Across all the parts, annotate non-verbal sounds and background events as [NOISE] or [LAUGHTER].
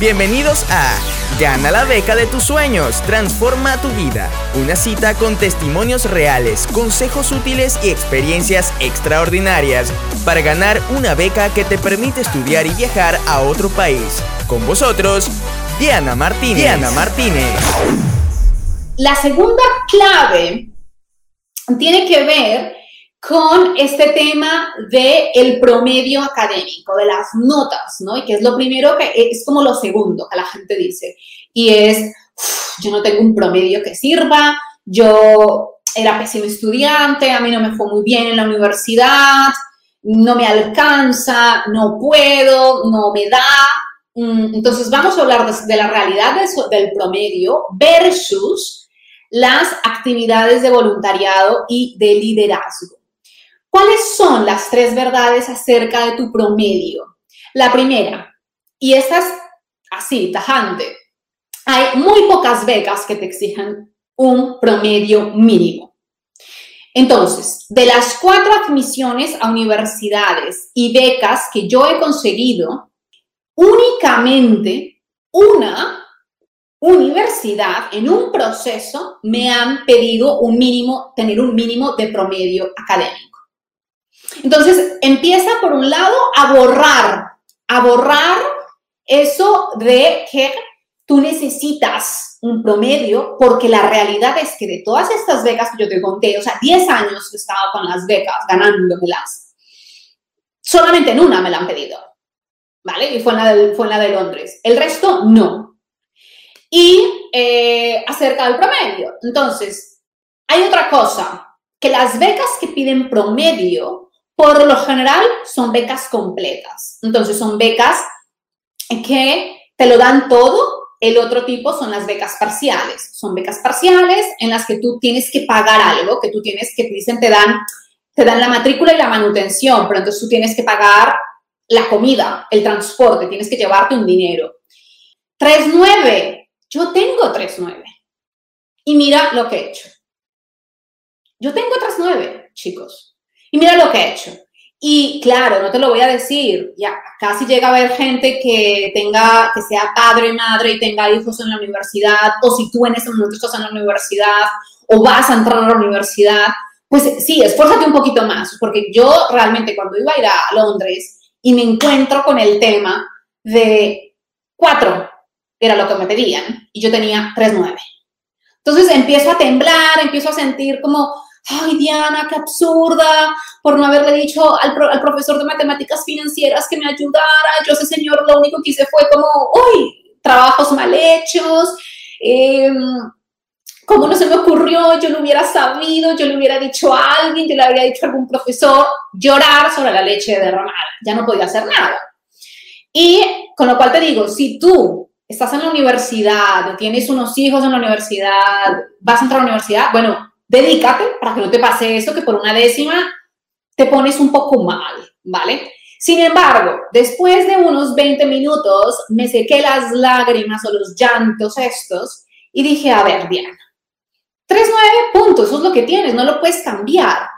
Bienvenidos a Gana la beca de tus sueños, transforma tu vida. Una cita con testimonios reales, consejos útiles y experiencias extraordinarias para ganar una beca que te permite estudiar y viajar a otro país. Con vosotros, Diana Martínez. Diana Martínez. La segunda clave tiene que ver con este tema de el promedio académico, de las notas, ¿no? Y que es lo primero que es como lo segundo que la gente dice. Y es, yo no tengo un promedio que sirva, yo era pésimo estudiante, a mí no me fue muy bien en la universidad, no me alcanza, no puedo, no me da. Mm, entonces vamos a hablar de, la realidad del promedio versus las actividades de voluntariado y de liderazgo. ¿Cuáles son las tres verdades acerca de tu promedio? La primera, y esta es así, tajante, hay muy pocas becas que te exijan un promedio mínimo. Entonces, de las cuatro admisiones a universidades y becas que yo he conseguido, únicamente una universidad en un proceso me han pedido un mínimo, tener un mínimo de promedio académico. Entonces, empieza por un lado a borrar, a borrar eso de que tú necesitas un promedio, porque la realidad es que de todas estas becas que yo te conté, o sea, 10 años he estado con las becas ganándomelas, solamente en una me la han pedido, ¿vale? Y fue en la de, fue en la de Londres. El resto, no. Y eh, acerca del promedio. Entonces, hay otra cosa, que las becas que piden promedio por lo general son becas completas. Entonces son becas que te lo dan todo. El otro tipo son las becas parciales. Son becas parciales en las que tú tienes que pagar algo, que tú tienes que te dicen te dan te dan la matrícula y la manutención, pero entonces tú tienes que pagar la comida, el transporte, tienes que llevarte un dinero. 3.9. Yo tengo 3.9. Y mira lo que he hecho. Yo tengo 3.9, chicos. Y mira lo que he hecho. Y claro, no te lo voy a decir, ya casi llega a haber gente que tenga, que sea padre, madre y tenga hijos en la universidad, o si tú en ese momento estás en la universidad o vas a entrar a la universidad, pues sí, esfuérzate un poquito más, porque yo realmente cuando iba a ir a Londres y me encuentro con el tema de cuatro, era lo que me pedían, y yo tenía tres nueve. Entonces empiezo a temblar, empiezo a sentir como, ay Diana, qué absurda, por no haberle dicho al, profesor de matemáticas financieras que me ayudara. Yo ese señor lo único que hice fue como, uy, trabajos mal hechos. Eh, ¿Cómo no se me ocurrió? Yo no hubiera sabido, yo le hubiera dicho a alguien, yo le habría dicho a algún profesor, llorar sobre la leche derramada. Ya no podía hacer nada. Y con lo cual te digo, si tú estás en la universidad, tienes unos hijos en la universidad, vas a entrar a la universidad, bueno, dedícate para que no te pase eso, que por una décima te pones un poco mal, ¿vale? Sin embargo, después de unos 20 minutos, me sequé las lágrimas o los llantos estos y dije, a ver, Diana, 3-9 puntos, eso es lo que tienes, no lo puedes cambiar,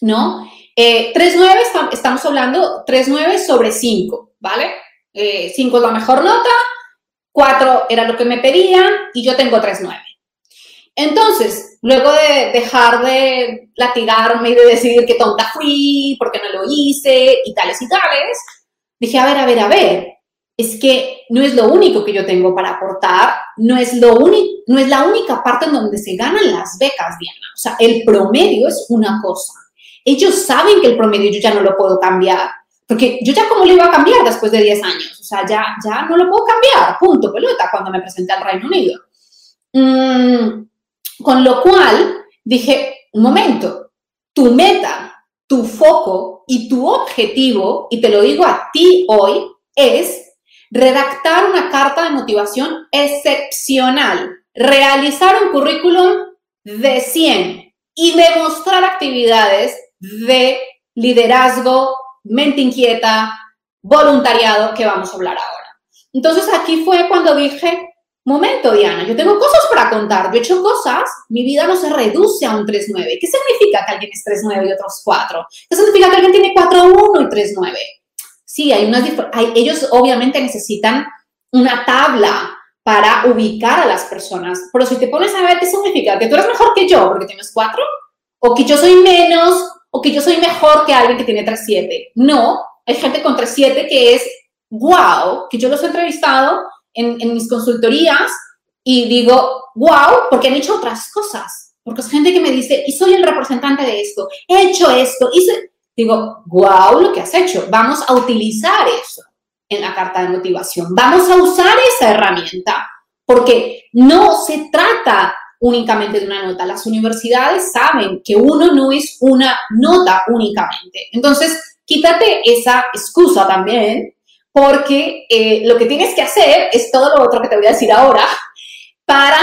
¿no? Eh, 3-9, estamos hablando 3-9 sobre 5, ¿vale? 5 eh, es la mejor nota, 4 era lo que me pedían y yo tengo 3-9. Entonces, luego de dejar de latigarme y de decidir qué tonta fui, porque no lo hice y tales y tales, dije, a ver, a ver, a ver, es que no es lo único que yo tengo para aportar, no es, lo no es la única parte en donde se ganan las becas, Diana. O sea, el promedio es una cosa. Ellos saben que el promedio yo ya no lo puedo cambiar, porque yo ya cómo lo iba a cambiar después de 10 años. O sea, ya, ya no lo puedo cambiar, punto, pelota, cuando me presenté al Reino Unido. Mm, con lo cual dije, un momento, tu meta, tu foco y tu objetivo, y te lo digo a ti hoy, es redactar una carta de motivación excepcional, realizar un currículum de 100 y demostrar actividades de liderazgo, mente inquieta, voluntariado que vamos a hablar ahora. Entonces aquí fue cuando dije, Momento, Diana, yo tengo cosas para contar, yo he hecho cosas, mi vida no se reduce a un 3-9. ¿Qué significa que alguien es 3-9 y otros 4? ¿Qué significa que alguien tiene 4-1 y 3-9? Sí, hay unas hay, ellos obviamente necesitan una tabla para ubicar a las personas. Pero si te pones a ver qué significa, que tú eres mejor que yo porque tienes cuatro, o que yo soy menos, o que yo soy mejor que alguien que tiene 3.7. No, hay gente con 3.7 que es wow, que yo los he entrevistado en, en mis consultorías y digo, wow, porque han hecho otras cosas. Porque es gente que me dice, y soy el representante de esto, he hecho esto, hice... Digo, wow, lo que has hecho. Vamos a utilizar eso en la carta de motivación. Vamos a usar esa herramienta porque no se trata únicamente de una nota. Las universidades saben que uno no es una nota únicamente. Entonces, quítate esa excusa también porque eh, lo que tienes que hacer es todo lo otro que te voy a decir ahora para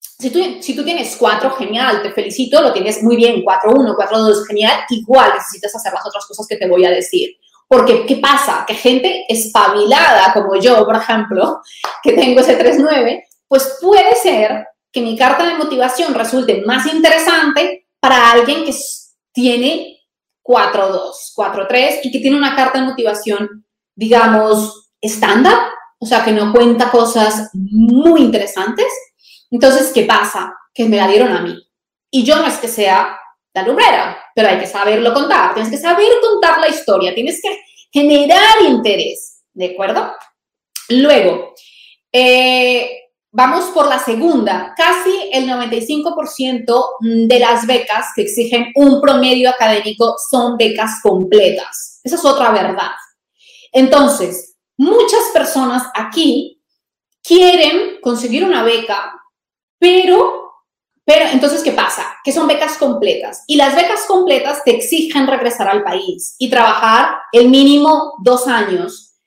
si tú, si tú tienes 4, genial, te felicito, lo tienes muy bien, 4-1, 4-2, genial, igual necesitas hacer las otras cosas que te voy a decir. Porque, ¿qué pasa? Que gente espabilada como yo, por ejemplo, [LAUGHS] que tengo ese 3-9, pues puede ser que mi carta de motivación resulte más interesante para alguien que tiene 4-2, 4-3 y que tiene una carta de motivación, digamos, estándar, o sea, que no cuenta cosas muy interesantes entonces, ¿qué pasa? Que me la dieron a mí. Y yo no es que sea la lumbrera, pero hay que saberlo contar, tienes que saber contar la historia, tienes que generar interés, ¿de acuerdo? Luego, eh, vamos por la segunda. Casi el 95% de las becas que exigen un promedio académico son becas completas. Esa es otra verdad. Entonces, muchas personas aquí quieren conseguir una beca pero, pero entonces, ¿qué pasa? Que son becas completas. Y las becas completas te exigen regresar al país y trabajar el mínimo dos años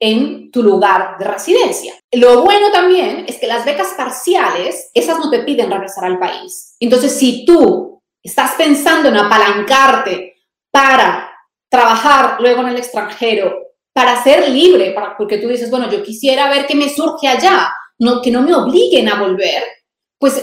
en tu lugar de residencia. Lo bueno también es que las becas parciales, esas no te piden regresar al país. Entonces, si tú estás pensando en apalancarte para trabajar luego en el extranjero, para ser libre, porque tú dices, bueno, yo quisiera ver qué me surge allá, no, que no me obliguen a volver, pues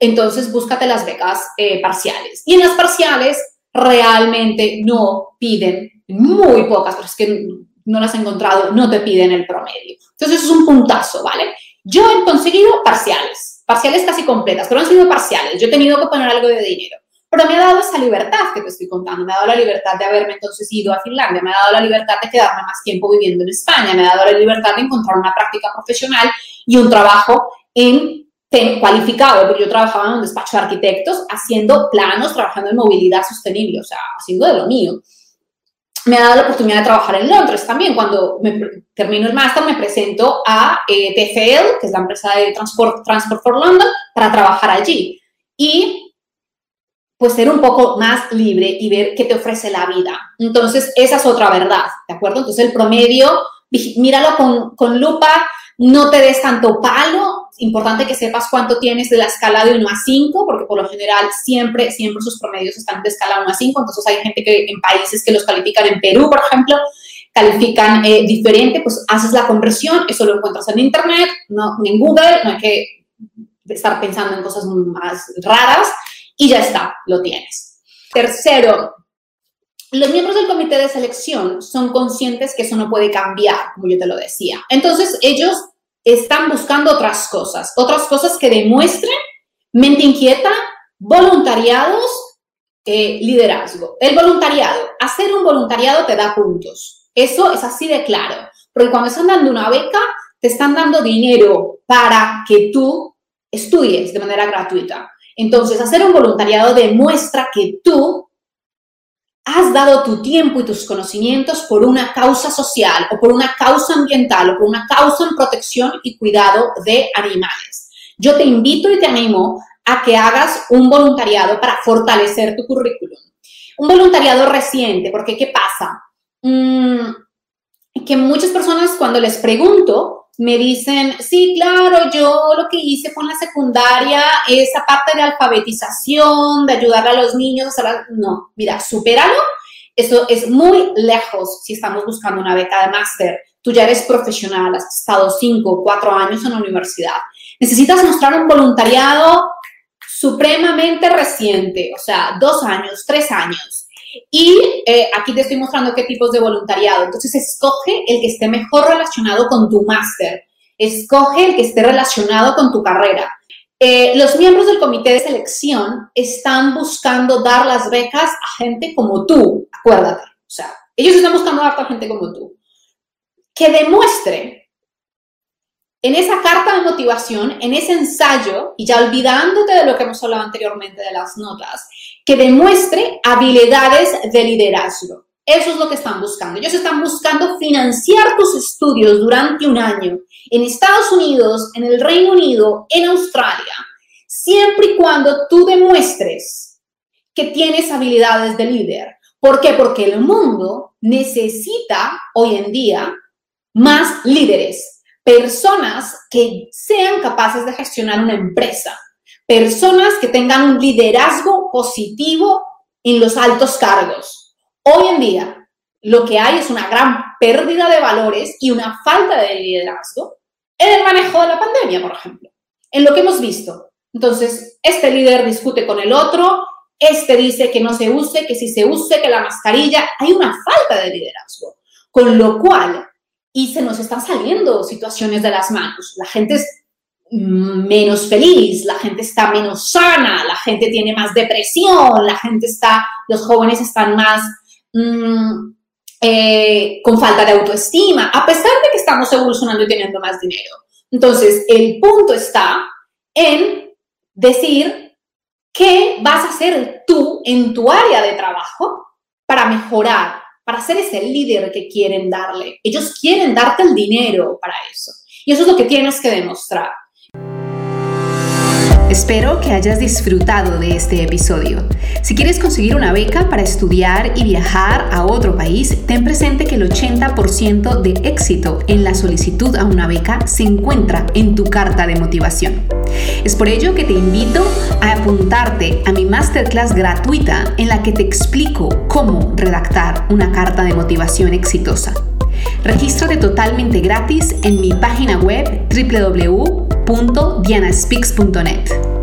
entonces búscate las becas eh, parciales. Y en las parciales realmente no piden, muy pocas, pero es que no las he encontrado, no te piden el promedio. Entonces es un puntazo, ¿vale? Yo he conseguido parciales, parciales casi completas, pero han sido parciales. Yo he tenido que poner algo de dinero. Pero me ha dado esa libertad que te estoy contando, me ha dado la libertad de haberme entonces ido a Finlandia, me ha dado la libertad de quedarme más tiempo viviendo en España, me ha dado la libertad de encontrar una práctica profesional y un trabajo en cualificado, porque yo trabajaba en un despacho de arquitectos haciendo planos, trabajando en movilidad sostenible, o sea, haciendo de lo mío. Me ha dado la oportunidad de trabajar en Londres también. Cuando me, termino el máster, me presento a eh, TfL, que es la empresa de Transport, Transport for London, para trabajar allí. Y pues ser un poco más libre y ver qué te ofrece la vida. Entonces, esa es otra verdad, ¿de acuerdo? Entonces, el promedio, míralo con, con lupa, no te des tanto palo, importante que sepas cuánto tienes de la escala de 1 a 5, porque por lo general siempre, siempre sus promedios están de escala 1 a 5, entonces hay gente que en países que los califican en Perú, por ejemplo, califican eh, diferente, pues haces la conversión, eso lo encuentras en internet, no en Google, no hay que estar pensando en cosas más raras y ya está, lo tienes. Tercero, los miembros del comité de selección son conscientes que eso no puede cambiar, como yo te lo decía. Entonces, ellos están buscando otras cosas, otras cosas que demuestren mente inquieta, voluntariados, eh, liderazgo. El voluntariado, hacer un voluntariado te da puntos. Eso es así de claro. Porque cuando están dando una beca, te están dando dinero para que tú estudies de manera gratuita. Entonces, hacer un voluntariado demuestra que tú has dado tu tiempo y tus conocimientos por una causa social o por una causa ambiental o por una causa en protección y cuidado de animales. Yo te invito y te animo a que hagas un voluntariado para fortalecer tu currículum. Un voluntariado reciente, porque ¿qué pasa? Mm, que muchas personas cuando les pregunto me dicen, sí, claro, yo lo que hice con la secundaria, esa parte de alfabetización, de ayudar a los niños, a no, mira, supéralo, eso es muy lejos si estamos buscando una beca de máster. Tú ya eres profesional, has estado cinco, cuatro años en la universidad. Necesitas mostrar un voluntariado supremamente reciente, o sea, dos años, tres años. Y eh, aquí te estoy mostrando qué tipos de voluntariado. Entonces, escoge el que esté mejor relacionado con tu máster. Escoge el que esté relacionado con tu carrera. Eh, los miembros del comité de selección están buscando dar las becas a gente como tú, acuérdate. O sea, ellos están buscando dar a gente como tú. Que demuestre en esa carta de motivación, en ese ensayo, y ya olvidándote de lo que hemos hablado anteriormente de las notas, que demuestre habilidades de liderazgo. Eso es lo que están buscando. Ellos están buscando financiar tus estudios durante un año en Estados Unidos, en el Reino Unido, en Australia, siempre y cuando tú demuestres que tienes habilidades de líder. ¿Por qué? Porque el mundo necesita hoy en día más líderes, personas que sean capaces de gestionar una empresa, personas que tengan un liderazgo positivo en los altos cargos. Hoy en día, lo que hay es una gran pérdida de valores y una falta de liderazgo en el manejo de la pandemia, por ejemplo, en lo que hemos visto. Entonces, este líder discute con el otro, este dice que no se use, que si se use, que la mascarilla, hay una falta de liderazgo. Con lo cual, y se nos están saliendo situaciones de las manos. La gente menos feliz, la gente está menos sana, la gente tiene más depresión, la gente está, los jóvenes están más mm, eh, con falta de autoestima, a pesar de que estamos evolucionando y teniendo más dinero. Entonces, el punto está en decir qué vas a hacer tú en tu área de trabajo para mejorar para ser ese líder que quieren darle. Ellos quieren darte el dinero para eso. Y eso es lo que tienes que demostrar. Espero que hayas disfrutado de este episodio. Si quieres conseguir una beca para estudiar y viajar a otro país, ten presente que el 80% de éxito en la solicitud a una beca se encuentra en tu carta de motivación. Es por ello que te invito a apuntarte a mi masterclass gratuita en la que te explico cómo redactar una carta de motivación exitosa. Regístrate totalmente gratis en mi página web www www.dianaspeaks.net.